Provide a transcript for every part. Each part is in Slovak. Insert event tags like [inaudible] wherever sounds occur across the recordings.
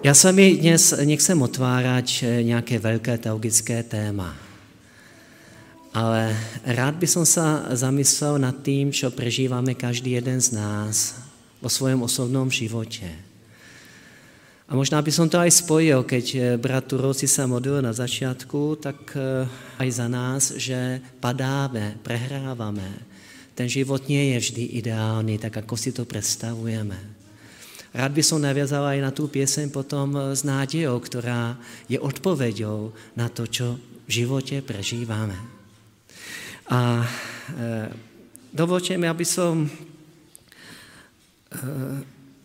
Já s vámi dnes nechcem otvárať nějaké velké teologické téma, ale rád by som sa zamyslel nad tým, čo prežívame každý jeden z nás vo svojom osobnom živote. A možná by som to aj spojil, keď brat Turovci sa modlil na začiatku, tak aj za nás, že padáme, prehrávame. Ten život nie je vždy ideálny, tak ako si to predstavujeme. Rád by som naviazal aj na tú pieseň potom s nádejou, ktorá je odpoveďou na to, čo v živote prežívame. A e, dovolte mi, aby som e,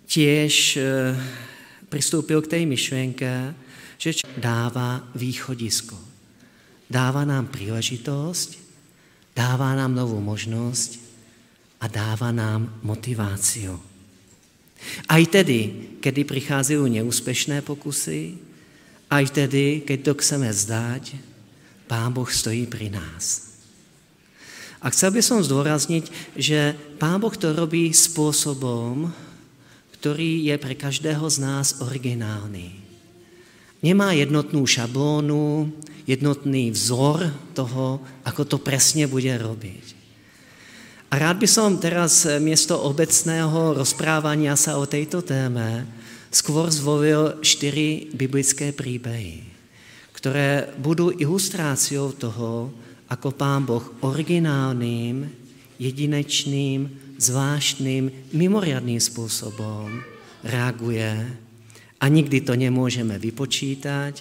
tiež e, pristúpil k tej myšlienke, že dáva východisko. Dáva nám príležitosť, dáva nám novú možnosť a dáva nám motiváciu. Aj tedy, kedy prichádzajú neúspešné pokusy, aj tedy, keď to chceme zdať, Pán Boh stojí pri nás. A chcel by som zdôrazniť, že Pán Boh to robí spôsobom, ktorý je pre každého z nás originálny. Nemá jednotnú šablónu, jednotný vzor toho, ako to presne bude robiť. Rád by som teraz eh, miesto obecného rozprávania sa o tejto téme skôr zvolil štyri biblické príbehy, ktoré budú ilustráciou toho, ako Pán Boh originálnym, jedinečným, zvláštnym, mimoriadným spôsobom reaguje a nikdy to nemôžeme vypočítať,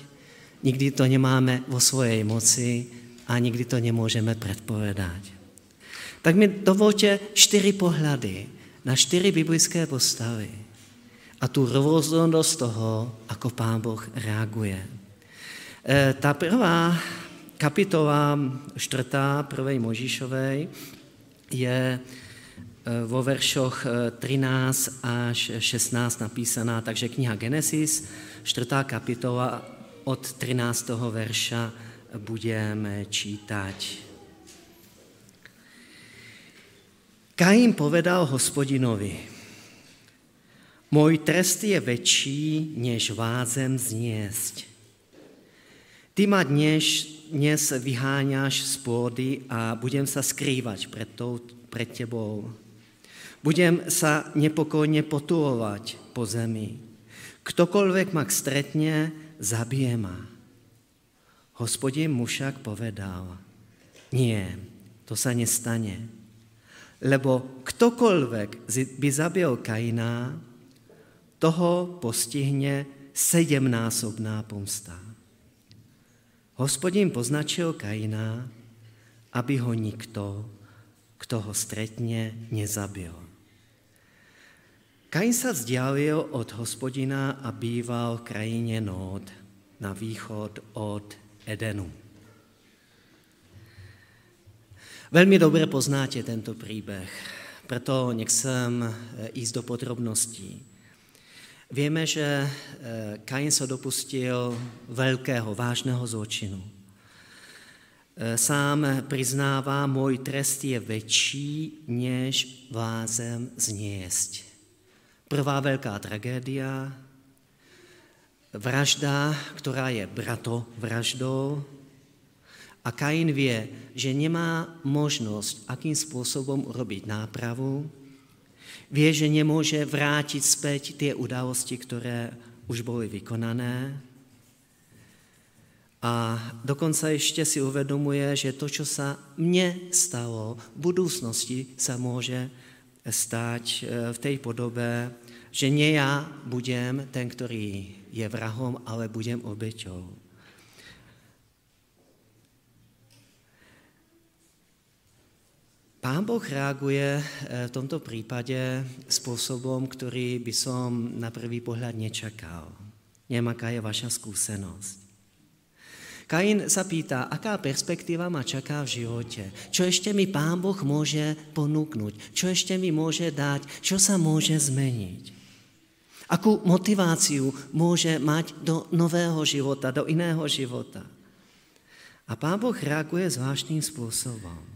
nikdy to nemáme vo svojej moci a nikdy to nemôžeme predpovedať. Tak mi dovolte čtyři pohľady na čtyři biblické postavy a tu rôznosť toho, ako Pán Boh reaguje. E, tá prvá kapitola štvrtá prvej Možišovej je e, vo veršoch 13 e, až 16 napísaná, takže kniha Genesis, štvrtá kapitola od 13. verša budeme čítať. Kain povedal hospodinovi, môj trest je väčší, než vádzem zniesť. Ty ma dnes, dnes vyháňaš z pôdy a budem sa skrývať pred, tou, pred tebou. Budem sa nepokojne potulovať po zemi. Ktokoľvek ma stretne, zabije ma. Hospodin mu však povedal, nie, to sa nestane lebo ktokoľvek by zabil Kaina, toho postihne sedemnásobná pomsta. Hospodin poznačil Kaina, aby ho nikto, kto ho stretne, nezabil. Kain sa vzdialil od hospodina a býval v krajine Nód na východ od Edenu. Veľmi dobre poznáte tento príbeh, preto nechcem e, ísť do podrobností. Vieme, že e, Kain sa dopustil veľkého, vážneho zločinu. E, sám priznáva, môj trest je väčší, než vlázem zniesť. Prvá veľká tragédia, vražda, ktorá je brato vraždou, a Kain vie, že nemá možnosť, akým spôsobom urobiť nápravu. Vie, že nemôže vrátiť späť tie udalosti, ktoré už boli vykonané. A dokonca ešte si uvedomuje, že to, čo sa mne stalo, v budúcnosti sa môže stať e, v tej podobe, že nie ja budem ten, ktorý je vrahom, ale budem obeťou. Pán Boh reaguje eh, v tomto prípade spôsobom, ktorý by som na prvý pohľad nečakal. Neviem, aká je vaša skúsenosť. Kain sa pýta, aká perspektíva ma čaká v živote, čo ešte mi Pán Boh môže ponúknuť, čo ešte mi môže dať, čo sa môže zmeniť. Akú motiváciu môže mať do nového života, do iného života. A Pán Boh reaguje zvláštnym spôsobom.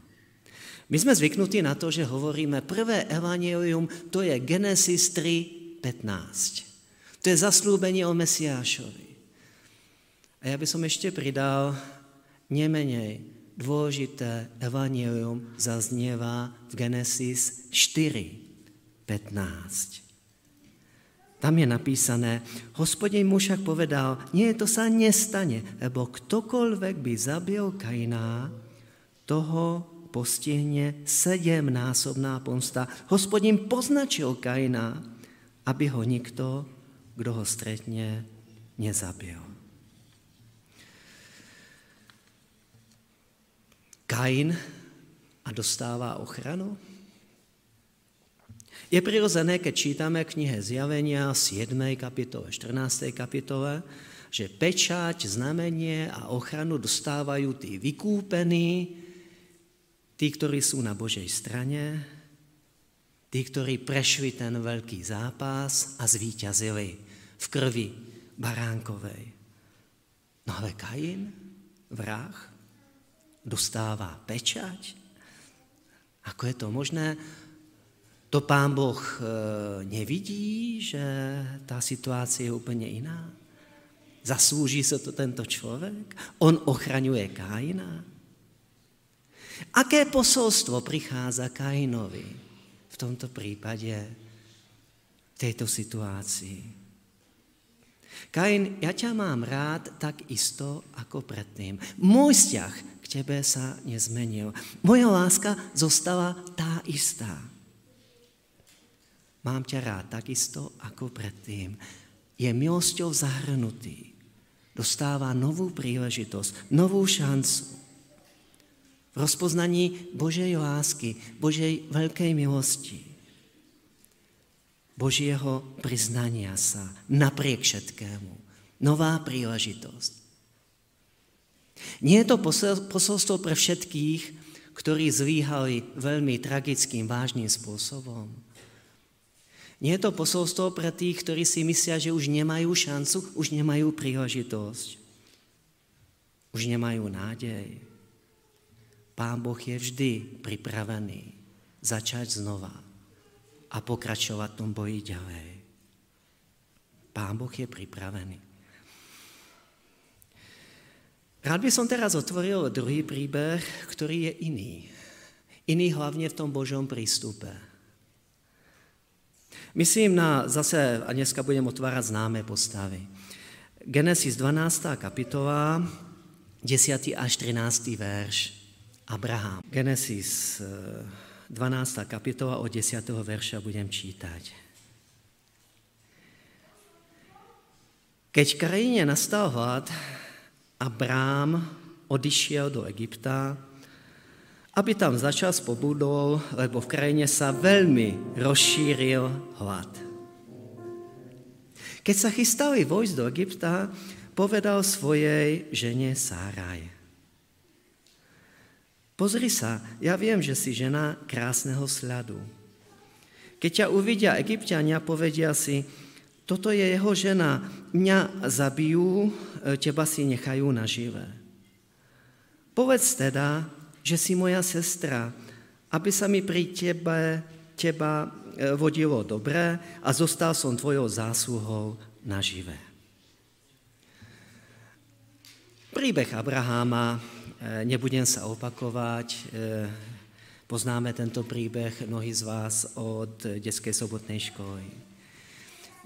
My sme zvyknutí na to, že hovoríme, prvé evangelium to je Genesis 3, 15. To je zaslúbenie o Mesiášovi. A ja by som ešte pridal nemenej dôležité evangelium zaznieva v Genesis 4, 15. Tam je napísané, hospodin mu však povedal, nie, to sa nestane, lebo ktokoľvek by zabil Kaina, toho postihne sedemnásobná pomsta. Hospodin poznačil Kaina, aby ho nikto, kdo ho stretne, nezabil. Kain a dostává ochranu? Je prirodzené, keď čítame knihe Zjavenia 7. kapitole, 14. kapitole, že pečať, znamenie a ochranu dostávajú tí vykúpení, tí, ktorí sú na Božej strane, tí, ktorí prešli ten veľký zápas a zvíťazili v krvi baránkovej. No ale Kain, vrah, dostáva pečať? Ako je to možné? To pán Boh e, nevidí, že tá situácia je úplne iná? Zaslúži sa to tento človek? On ochraňuje Kaina? Aké posolstvo prichádza Kainovi v tomto prípade, v tejto situácii? Kain, ja ťa mám rád tak isto ako predtým. Môj vzťah k tebe sa nezmenil. Moja láska zostala tá istá. Mám ťa rád takisto ako predtým. Je milosťou zahrnutý. Dostáva novú príležitosť, novú šancu. Rozpoznaní Božej lásky, Božej veľkej milosti. Božieho priznania sa napriek všetkému. Nová príležitosť. Nie je to posolstvo pre všetkých, ktorí zvíhali veľmi tragickým, vážnym spôsobom. Nie je to posolstvo pre tých, ktorí si myslia, že už nemajú šancu, už nemajú príležitosť. Už nemajú nádej. Pán Boh je vždy pripravený začať znova a pokračovať v tom boji ďalej. Pán Boh je pripravený. Rád by som teraz otvoril druhý príbeh, ktorý je iný. Iný hlavne v tom Božom prístupe. Myslím na zase, a dneska budem otvárať známe postavy. Genesis 12. kapitola, 10. až 13. verš. Abraham. Genesis 12. Eh, kapitola od 10. verša budem čítať. Keď krajine nastal hlad, Abrám odišiel do Egypta, aby tam začas pobudol, lebo v krajine sa veľmi rozšíril hlad. Keď sa chystali vojsť do Egypta, povedal svojej žene Sáraj. Pozri sa, ja viem, že si žena krásneho sladu. Keď ťa uvidia egyptiania, povedia si, toto je jeho žena, mňa zabijú, teba si nechajú nažive. Povedz teda, že si moja sestra, aby sa mi pri tebe, teba e, vodilo dobré a zostal som tvojou zásluhou nažive. Príbeh Abraháma, e, nebudem sa opakovať, e, poznáme tento príbeh mnohí z vás od detskej sobotnej školy.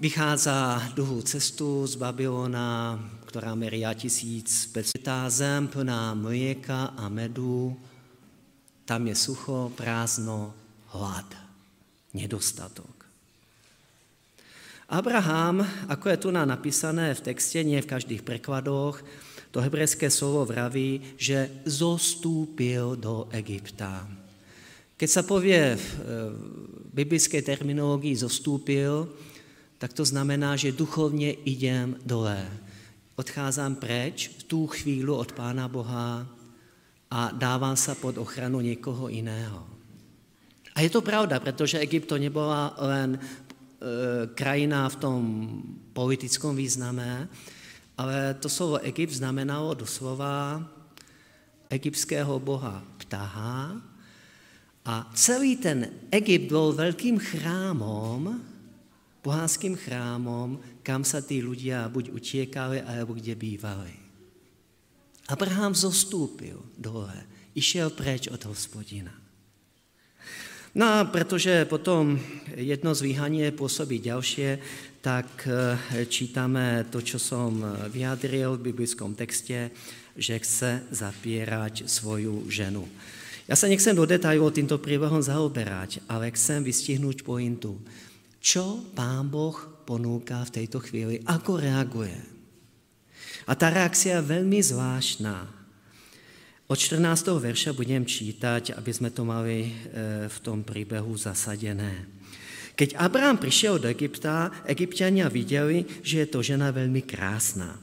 Vychádza dlhú cestu z Babylona, ktorá meria tisíc tá zem plná mlieka a medu, tam je sucho, prázdno, hlad, nedostatok. Abraham, ako je tu napísané v texte, nie v každých prekladoch, to hebrejské slovo vraví, že zostúpil do Egypta. Keď sa povie v biblickej terminológii zostúpil, tak to znamená, že duchovne idem dole. Odchádzam preč v tú chvíľu od Pána Boha, a dávam sa pod ochranu niekoho iného. A je to pravda, pretože Egypt to nebola len e, krajina v tom politickom význame, ale to slovo Egypt znamenalo doslova egyptského boha ptaha a celý ten Egypt bol veľkým chrámom pohanským chrámom, kam sa tí ľudia buď utiekali, alebo kde bývali. Abraham zostúpil dole, išiel preč od hospodina. No a pretože potom jedno zvíhanie pôsobí ďalšie, tak e, čítame to, čo som vyjadril v biblickom texte, že chce zapierať svoju ženu. Ja sa nechcem do detajlov týmto príbehom zaoberať, ale chcem vystihnúť pointu. Čo Pán Boh ponúka v tejto chvíli? Ako reaguje? A tá reakcia je veľmi zvláštna. Od 14. verša budem čítať, aby sme to mali e, v tom príbehu zasadené. Keď Abraham prišiel do Egypta, egyptiania videli, že je to žena veľmi krásna.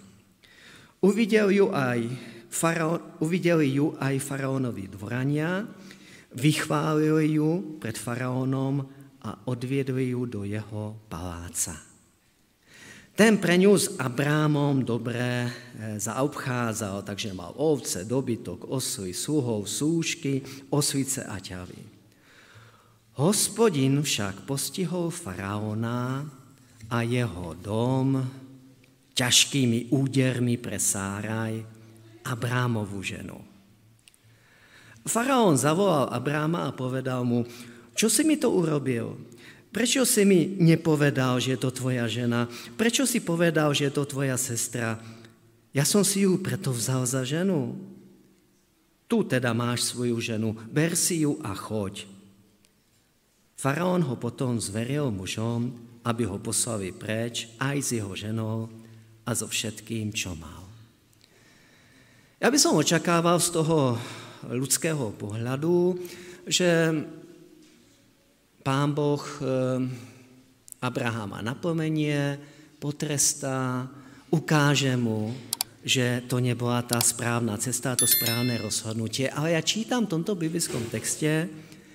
Uvidel ju aj Faraón, uvideli ju aj faraónovi dvorania, vychválili ju pred faraónom a odviedli ju do jeho paláca. Ten pre ňu s Abrámom dobre e, zaobchádzal, takže mal ovce, dobytok, osly, sluhov, súšky, osvice a ťavy. Hospodin však postihol faraóna a jeho dom ťažkými údermi pre Sáraj, Abrámovu ženu. Faraón zavolal Abráma a povedal mu, čo si mi to urobil? Prečo si mi nepovedal, že je to tvoja žena? Prečo si povedal, že je to tvoja sestra? Ja som si ju preto vzal za ženu. Tu teda máš svoju ženu, ber si ju a choď. Faraón ho potom zveril mužom, aby ho poslali preč aj s jeho ženou a so všetkým, čo mal. Ja by som očakával z toho ľudského pohľadu, že pán Boh eh, Abrahama napomenie, potrestá, ukáže mu, že to nebola tá správna cesta, to správne rozhodnutie. Ale ja čítam v tomto biblickom texte,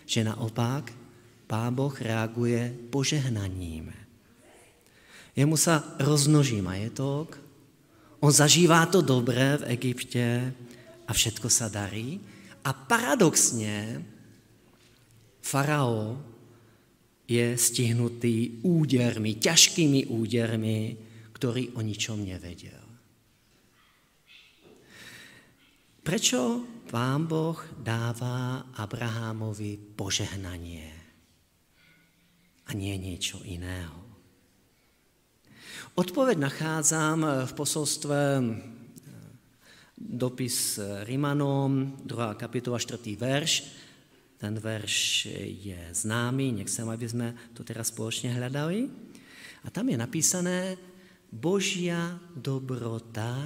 že naopak Pán Boh reaguje požehnaním. Jemu sa roznoží majetok, on zažívá to dobré v Egypte a všetko sa darí. A paradoxne farao je stihnutý údermi, ťažkými údermi, ktorý o ničom nevedel. Prečo pán Boh dáva Abrahámovi požehnanie a nie niečo iného? Odpoveď nachádzam v posolstve dopis Rimanom, 2. kapitola, 4. verš. Ten verš je známy, nechcem, aby sme to teraz spoločne hľadali. A tam je napísané, Božia dobrota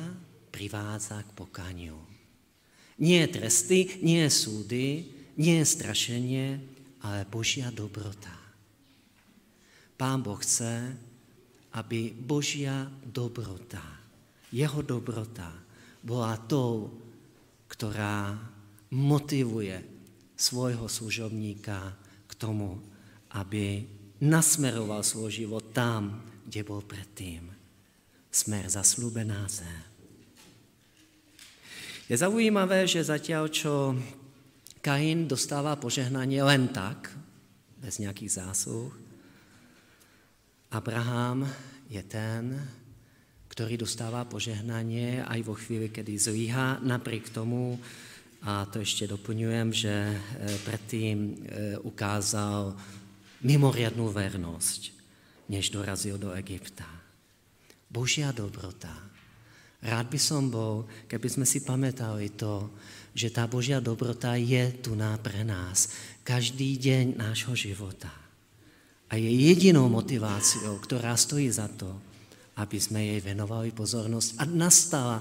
privádza k pokaniu. Nie tresty, nie súdy, nie strašenie, ale Božia dobrota. Pán Boh chce, aby Božia dobrota, jeho dobrota bola tou, ktorá motivuje svojho služobníka k tomu, aby nasmeroval svoj život tam, kde bol predtým. Smer zaslúbená zem. Je zaujímavé, že zatiaľ, čo Kain dostáva požehnanie len tak, bez nejakých zásluh, Abraham je ten, ktorý dostáva požehnanie aj vo chvíli, kedy zlíha. Napriek tomu, a to ešte doplňujem, že e, predtým e, ukázal mimoriadnú vernosť, než dorazil do Egypta. Božia dobrota. Rád by som bol, keby sme si pamätali to, že tá Božia dobrota je tu pre nás. Každý deň nášho života a je jedinou motiváciou, ktorá stojí za to, aby sme jej venovali pozornosť a nastala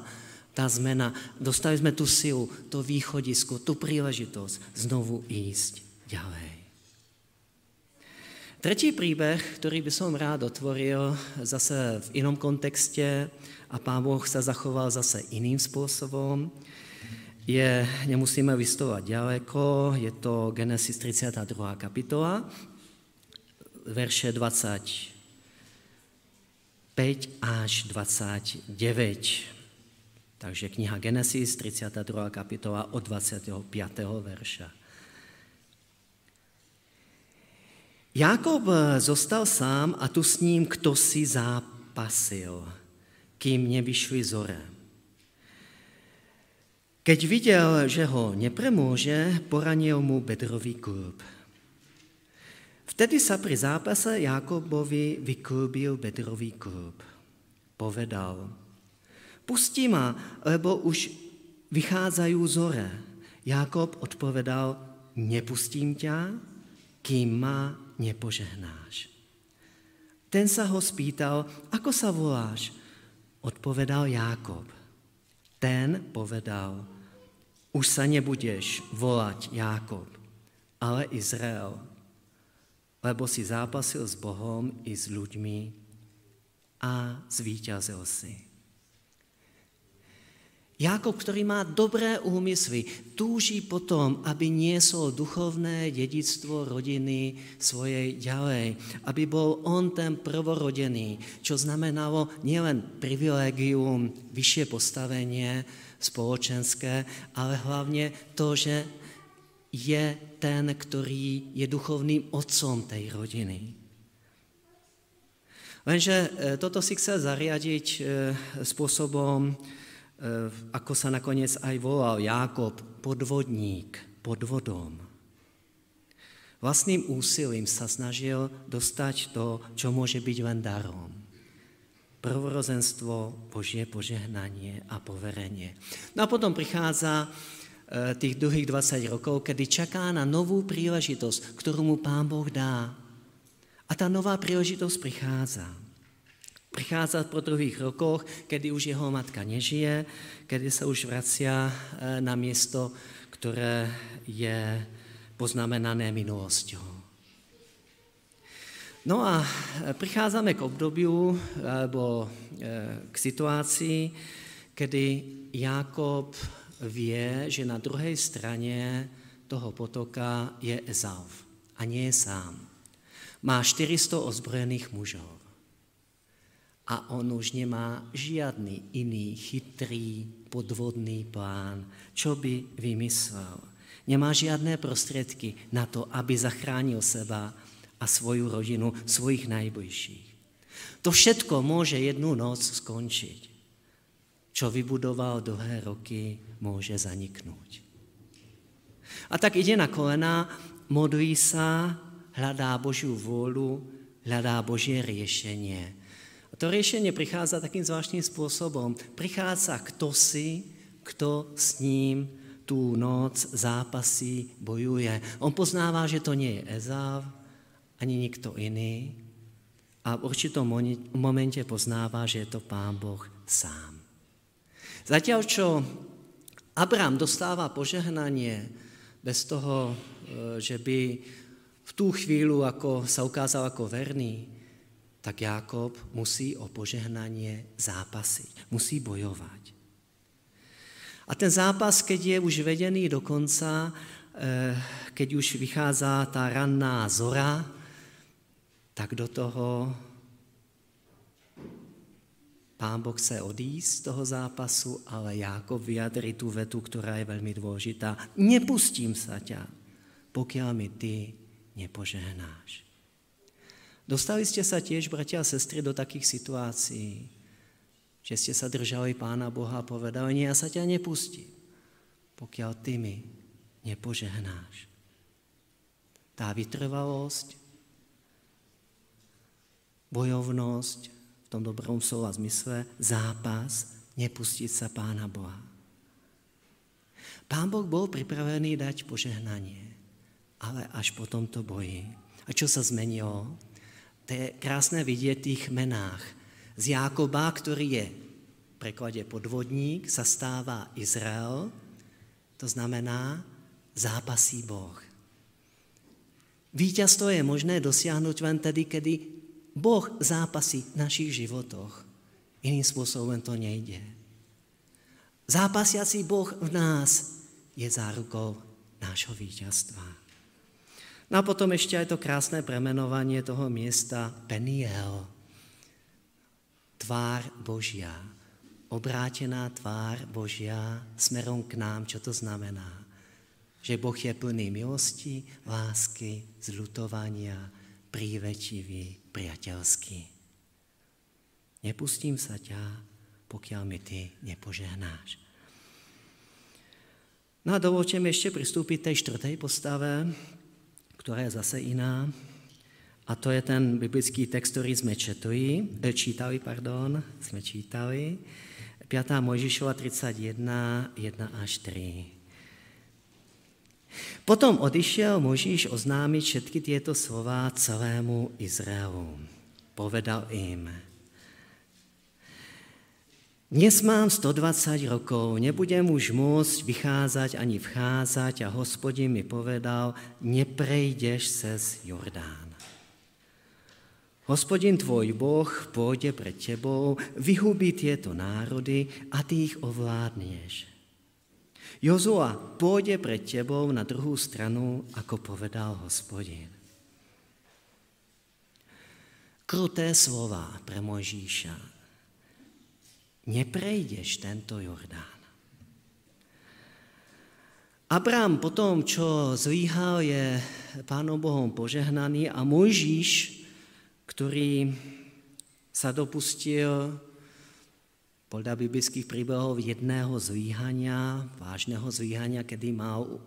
tá zmena. Dostali sme tú silu, to východisko, tú príležitosť znovu ísť ďalej. Tretí príbeh, ktorý by som rád otvoril zase v inom kontexte a Pán Boh sa zachoval zase iným spôsobom, je, nemusíme vystovať ďaleko, je to Genesis 32. kapitola, verše 25 až 29. Takže kniha Genesis, 32. kapitola od 25. verša. Jakob zostal sám a tu s ním kto si zápasil, kým nevyšli zore. Keď viděl, že ho nepremôže, poranil mu bedrový klub. Vtedy sa pri zápase Jakobovi vyklúbil bedrový klub. Povedal, pustí ma, lebo už vychádzajú zore. Jakob odpovedal, nepustím ťa, kým ma nepožehnáš. Ten sa ho spýtal, ako sa voláš? Odpovedal Jákob. Ten povedal, už sa nebudeš volať Jákob, ale Izrael, lebo si zápasil s Bohom i s ľuďmi a zvíťazil si. Jakob, ktorý má dobré úmysly, túži potom, aby niesol duchovné dedictvo rodiny svojej ďalej, aby bol on ten prvorodený, čo znamenalo nielen privilegium, vyššie postavenie spoločenské, ale hlavne to, že je ten, ktorý je duchovným otcom tej rodiny. Lenže e, toto si chce zariadiť e, spôsobom, Eh, ako sa nakoniec aj volal Jákob, podvodník pod vodom. Vlastným úsilím sa snažil dostať to, čo môže byť len darom. Prvorozenstvo, Božie požehnanie a poverenie. No a potom prichádza tých druhých 20 rokov, kedy čaká na novú príležitosť, ktorú mu Pán Boh dá. A tá nová príležitosť prichádza. Prichádza po druhých rokoch, kedy už jeho matka nežije, kedy sa už vracia e, na miesto, ktoré je poznamenané minulosťou. No a prichádzame k obdobiu, alebo k situácii, kedy Jákob vie, že na druhej strane toho potoka je Ezav a nie je sám. Má 400 ozbrojených mužov a on už nemá žiadny iný chytrý podvodný plán, čo by vymyslel. Nemá žiadne prostriedky na to, aby zachránil seba a svoju rodinu, svojich najbližších. To všetko môže jednu noc skončiť. Čo vybudoval dlhé roky, môže zaniknúť. A tak ide na kolena, modlí sa, hľadá Božiu vôľu, hľadá Božie riešenie to riešenie prichádza takým zvláštnym spôsobom. Prichádza kto si, kto s ním tú noc zápasí, bojuje. On poznáva, že to nie je Ezáv, ani nikto iný. A v určitom momente poznáva, že je to Pán Boh sám. Zatiaľ, čo Abrám dostáva požehnanie bez toho, e, že by v tú chvíľu, ako sa ukázal ako verný, tak Jákob musí o požehnanie zápasiť, musí bojovať. A ten zápas, keď je už vedený do konca, eh, keď už vychádza tá ranná zora, tak do toho Pán Boh chce odísť z toho zápasu, ale Jákob vyjadri tú vetu, ktorá je veľmi dôležitá. Nepustím sa ťa, pokiaľ mi ty nepožehnáš. Dostali ste sa tiež, bratia a sestry, do takých situácií, že ste sa držali Pána Boha a povedali, nie, ja sa ťa nepustím, pokiaľ ty mi nepožehnáš. Tá vytrvalosť, bojovnosť, v tom dobrom slova zmysle, zápas, nepustiť sa Pána Boha. Pán Boh bol pripravený dať požehnanie, ale až po tomto boji. A čo sa zmenilo? To je krásne vidieť v tých menách. Z Jákoba, ktorý je v preklade podvodník, sa stáva Izrael, to znamená zápasí Boh. Víťazstvo je možné dosiahnuť len tedy, kedy Boh zápasí v našich životoch. Iným spôsobom to nejde. Zápasiací Boh v nás je zárukou nášho víťazstva. No a potom ešte aj to krásne premenovanie toho miesta Peniel. Tvár Božia. Obrátená tvár Božia smerom k nám. Čo to znamená? Že Boh je plný milosti, lásky, zľutovania, prívetivý, priateľský. Nepustím sa ťa, pokiaľ mi ty nepožehnáš. No a dovolte mi ešte pristúpiť tej štvrtej postave, ktorá je zase iná. A to je ten biblický text, ktorý sme četli, eh, čítali, pardon, sme čítali. 5. Mojžišova 31, 1 až 3. Potom odišiel Možíš oznámiť všetky tieto slova celému Izraelu. Povedal im, dnes mám 120 rokov, nebudem už môcť vychádzať ani vchádzať a hospodin mi povedal, neprejdeš cez Jordán. Hospodin tvoj Boh pôjde pred tebou, vyhubí tieto národy a ty ich ovládneš. Jozua pôjde pred tebou na druhú stranu, ako povedal hospodin. Kruté slova pre Mojžíša neprejdeš tento Jordán. Abrám po tom, čo zlíhal, je Pánom Bohom požehnaný a Mojžíš, ktorý sa dopustil podľa biblických príbehov jedného zlíhania, vážneho zlíhania, kedy mal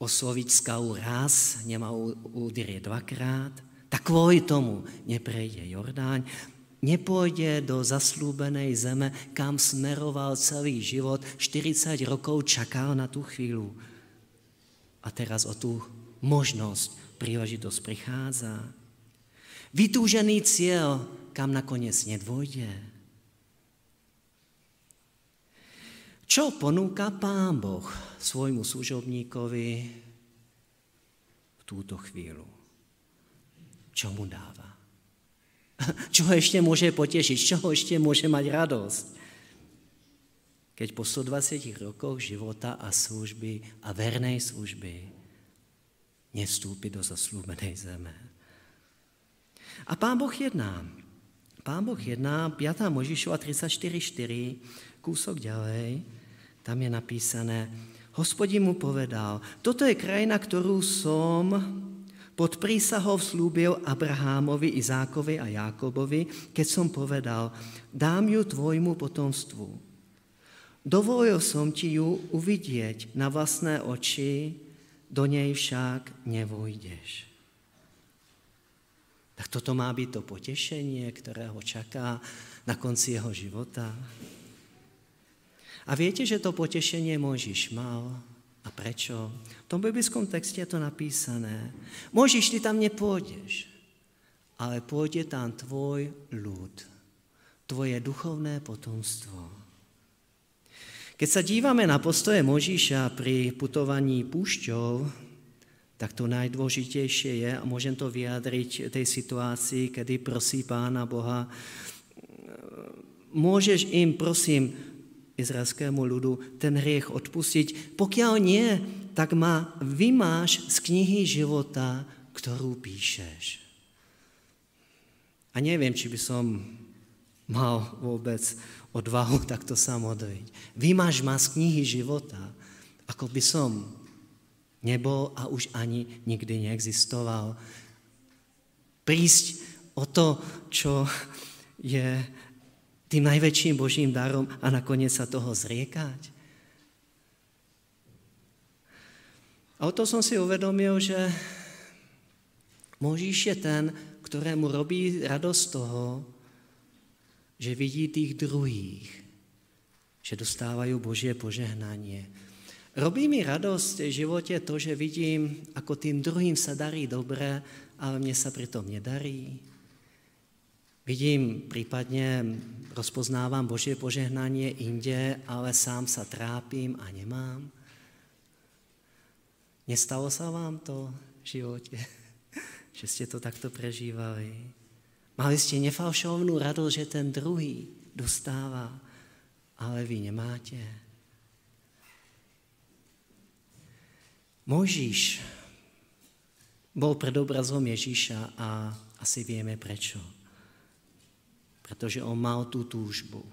osloviť skalu raz, nemal udrieť dvakrát, tak kvôli tomu neprejde Jordán nepôjde do zaslúbenej zeme, kam smeroval celý život, 40 rokov čakal na tú chvíľu. A teraz o tú možnosť, príležitosť prichádza. Vytúžený cieľ, kam nakoniec nedvojde. Čo ponúka Pán Boh svojmu služobníkovi v túto chvíľu? Čo mu dáva? [laughs] Čo ho ešte môže potešiť? Čo ešte môže mať radosť? Keď po 120 rokoch života a služby a vernej služby nestúpi do zaslúbenej zeme. A Pán Boh jedná. Pán Boh jedná, 5. Možišova 34.4, kúsok ďalej, tam je napísané, hospodin mu povedal, toto je krajina, ktorú som pod prísahou slúbil Abrahámovi, Izákovi a Jákobovi, keď som povedal, dám ju tvojmu potomstvu. Dovolil som ti ju uvidieť na vlastné oči, do nej však nevojdeš. Tak toto má byť to potešenie, ktoré ho čaká na konci jeho života. A viete, že to potešenie Mojžiš mal? A prečo? V tom biblickom texte je to napísané. Môžeš, ty tam nepôjdeš, ale pôjde tam tvoj ľud, tvoje duchovné potomstvo. Keď sa dívame na postoje Možíša pri putovaní púšťou, tak to najdôležitejšie je, a môžem to vyjadriť tej situácii, kedy prosí Pána Boha, môžeš im, prosím, izraelskému ľudu ten hriech odpustiť. Pokiaľ nie, tak ma vymáš z knihy života, ktorú píšeš. A neviem, či by som mal vôbec odvahu [laughs] takto sa modliť. Vymáš ma z knihy života, ako by som nebol a už ani nikdy neexistoval. Prísť o to, čo je tým najväčším Božím darom a nakoniec sa toho zriekať? A o to som si uvedomil, že Možíš je ten, ktorému robí radosť toho, že vidí tých druhých, že dostávajú Božie požehnanie. Robí mi radosť v živote to, že vidím, ako tým druhým sa darí dobre, ale mne sa pritom nedarí. Vidím, prípadne rozpoznávam Božie požehnanie inde, ale sám sa trápim a nemám. Nestalo sa vám to v živote, [laughs] že ste to takto prežívali? Mali ste nefalšovnú radosť, že ten druhý dostáva, ale vy nemáte. Možíš bol pred obrazom Ježíša a asi vieme prečo pretože on mal tú túžbu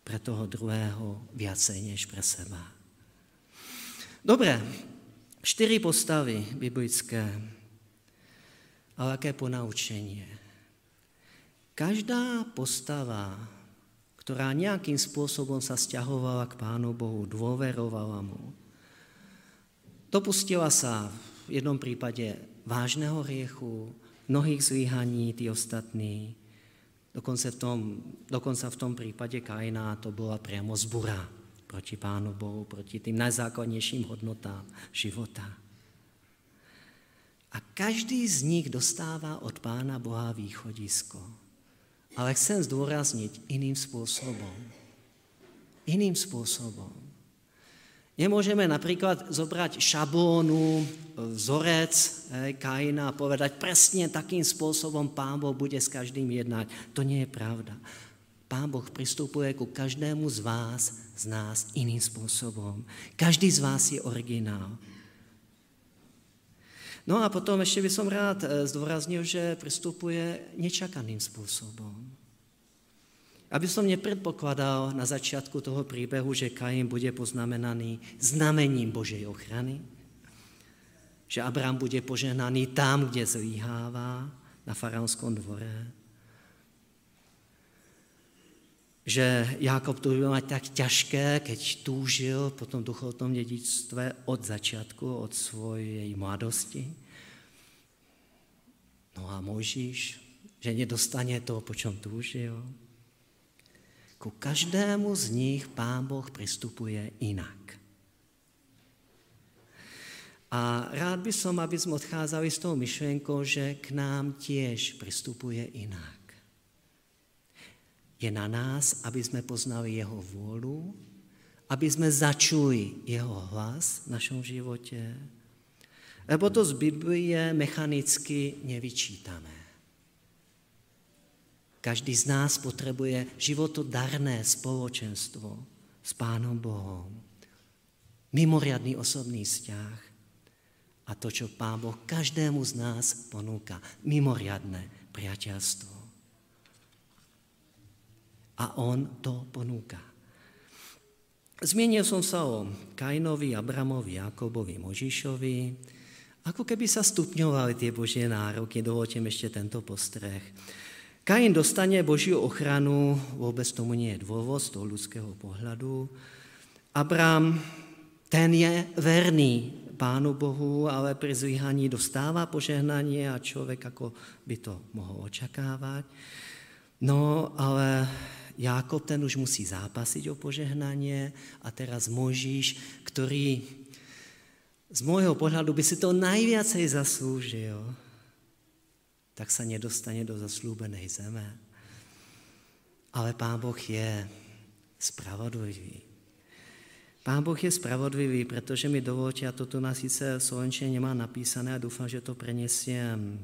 pre toho druhého viacej než pre seba. Dobre, štyri postavy biblické. ale aké ponaučenie. Každá postava, ktorá nejakým spôsobom sa stiahovala k Pánu Bohu, dôverovala mu, dopustila sa v jednom prípade vážneho riechu, mnohých zlyhaní, tí ostatní. Dokonce v tom, dokonca v tom prípade Kaina to bola priamo zbura proti Pánu Bohu, proti tým najzákladnejším hodnotám života. A každý z nich dostává od Pána Boha východisko. Ale chcem zdôrazniť iným spôsobom. Iným spôsobom. Nemôžeme napríklad zobrať šabónu, vzorec Kaina a povedať presne takým spôsobom Pán Boh bude s každým jednať. To nie je pravda. Pán Boh pristupuje ku každému z vás, z nás iným spôsobom. Každý z vás je originál. No a potom ešte by som rád eh, zdôraznil, že pristupuje nečakaným spôsobom. Aby som nepredpokladal na začiatku toho príbehu, že Kain bude poznamenaný znamením Božej ochrany, že Abraham bude poženaný tam, kde zlíháva, na faraonskom dvore, že Jakob to bude mať tak ťažké, keď túžil po tom duchovnom dedičstve od začiatku, od svojej mladosti. No a Mojžiš, že nedostane to, po čom túžil. Ku každému z nich Pán Boh pristupuje inak. A rád by som, aby sme odchádzali s tou myšlenkou, že k nám tiež pristupuje inak. Je na nás, aby sme poznali Jeho vôľu, aby sme začuli Jeho hlas v našom živote, lebo to z Biblie mechanicky nevyčítame. Každý z nás potrebuje životodarné spoločenstvo s Pánom Bohom. Mimoriadný osobný vzťah a to, čo Pán Boh každému z nás ponúka. Mimoriadné priateľstvo. A On to ponúka. Zmienil som sa o Kainovi, Abramovi, Jakobovi, Možišovi. Ako keby sa stupňovali tie Božie nároky, dovolte ešte tento postreh. Kain dostane Božiu ochranu, vôbec tomu nie je dôvod z toho ľudského pohľadu. Abrám, ten je verný Pánu Bohu, ale pri zlyhaní dostáva požehnanie a človek ako by to mohol očakávať. No, ale Jákob ten už musí zápasiť o požehnanie a teraz Možíš, ktorý z môjho pohľadu by si to najviacej zaslúžil, tak sa nedostane do zaslúbenej zeme. Ale Pán Boh je spravodlivý. Pán Boh je spravodlivý, pretože mi dovolte, a to tu na síce v Slovenčine nemá napísané a dúfam, že to prenesiem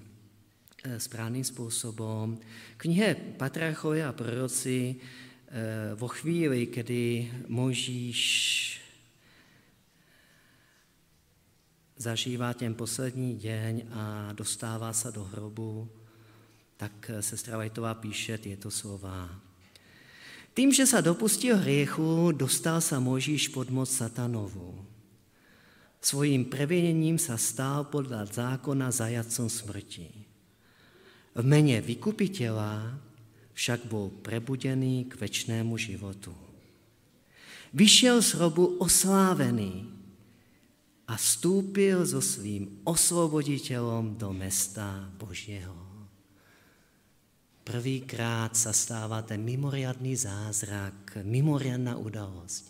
e, správnym spôsobom. Knihe Patrachové a proroci e, vo chvíli, kedy Mojžíš zažívá ten poslední deň a dostává se do hrobu, tak sestra Vajtová píše tieto slova. Tým, že sa dopustil hriechu, dostal sa Možíš pod moc satanovu. Svojím previnením sa stál podľa zákona zajacom smrti. V mene vykupiteľa však bol prebudený k väčšnému životu. Vyšiel z hrobu oslávený, a vstúpil so svým osloboditeľom do mesta Božieho. Prvýkrát sa stáva ten mimoriadný zázrak, mimoriadná udalosť,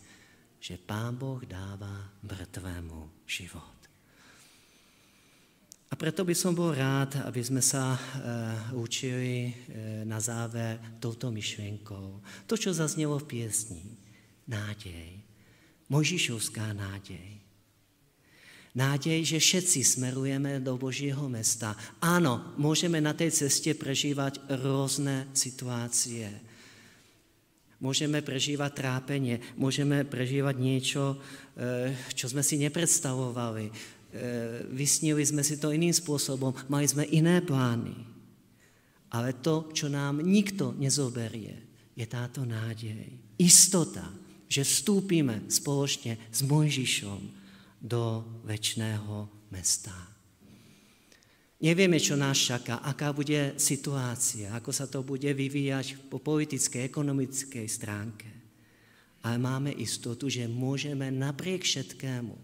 že Pán Boh dáva mŕtvému život. A preto by som bol rád, aby sme sa e, učili e, na záver touto myšlienkou. To, čo zaznelo v piesni. Nádej. Mojžišovská nádej. Nádej, že všetci smerujeme do Božieho mesta. Áno, môžeme na tej ceste prežívať rôzne situácie. Môžeme prežívať trápenie, môžeme prežívať niečo, eh, čo sme si nepredstavovali. Eh, vysnili sme si to iným spôsobom, mali sme iné plány. Ale to, čo nám nikto nezoberie, je táto nádej. Istota, že vstúpime spoločne s Mojžišom do väčšného mesta. Nevieme, čo nás čaká, aká bude situácia, ako sa to bude vyvíjať po politickej, ekonomickej stránke. Ale máme istotu, že môžeme napriek všetkému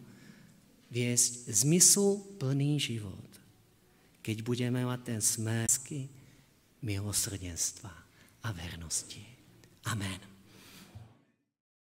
viesť zmyslu plný život, keď budeme mať ten smersky milosrdenstva a vernosti. Amen.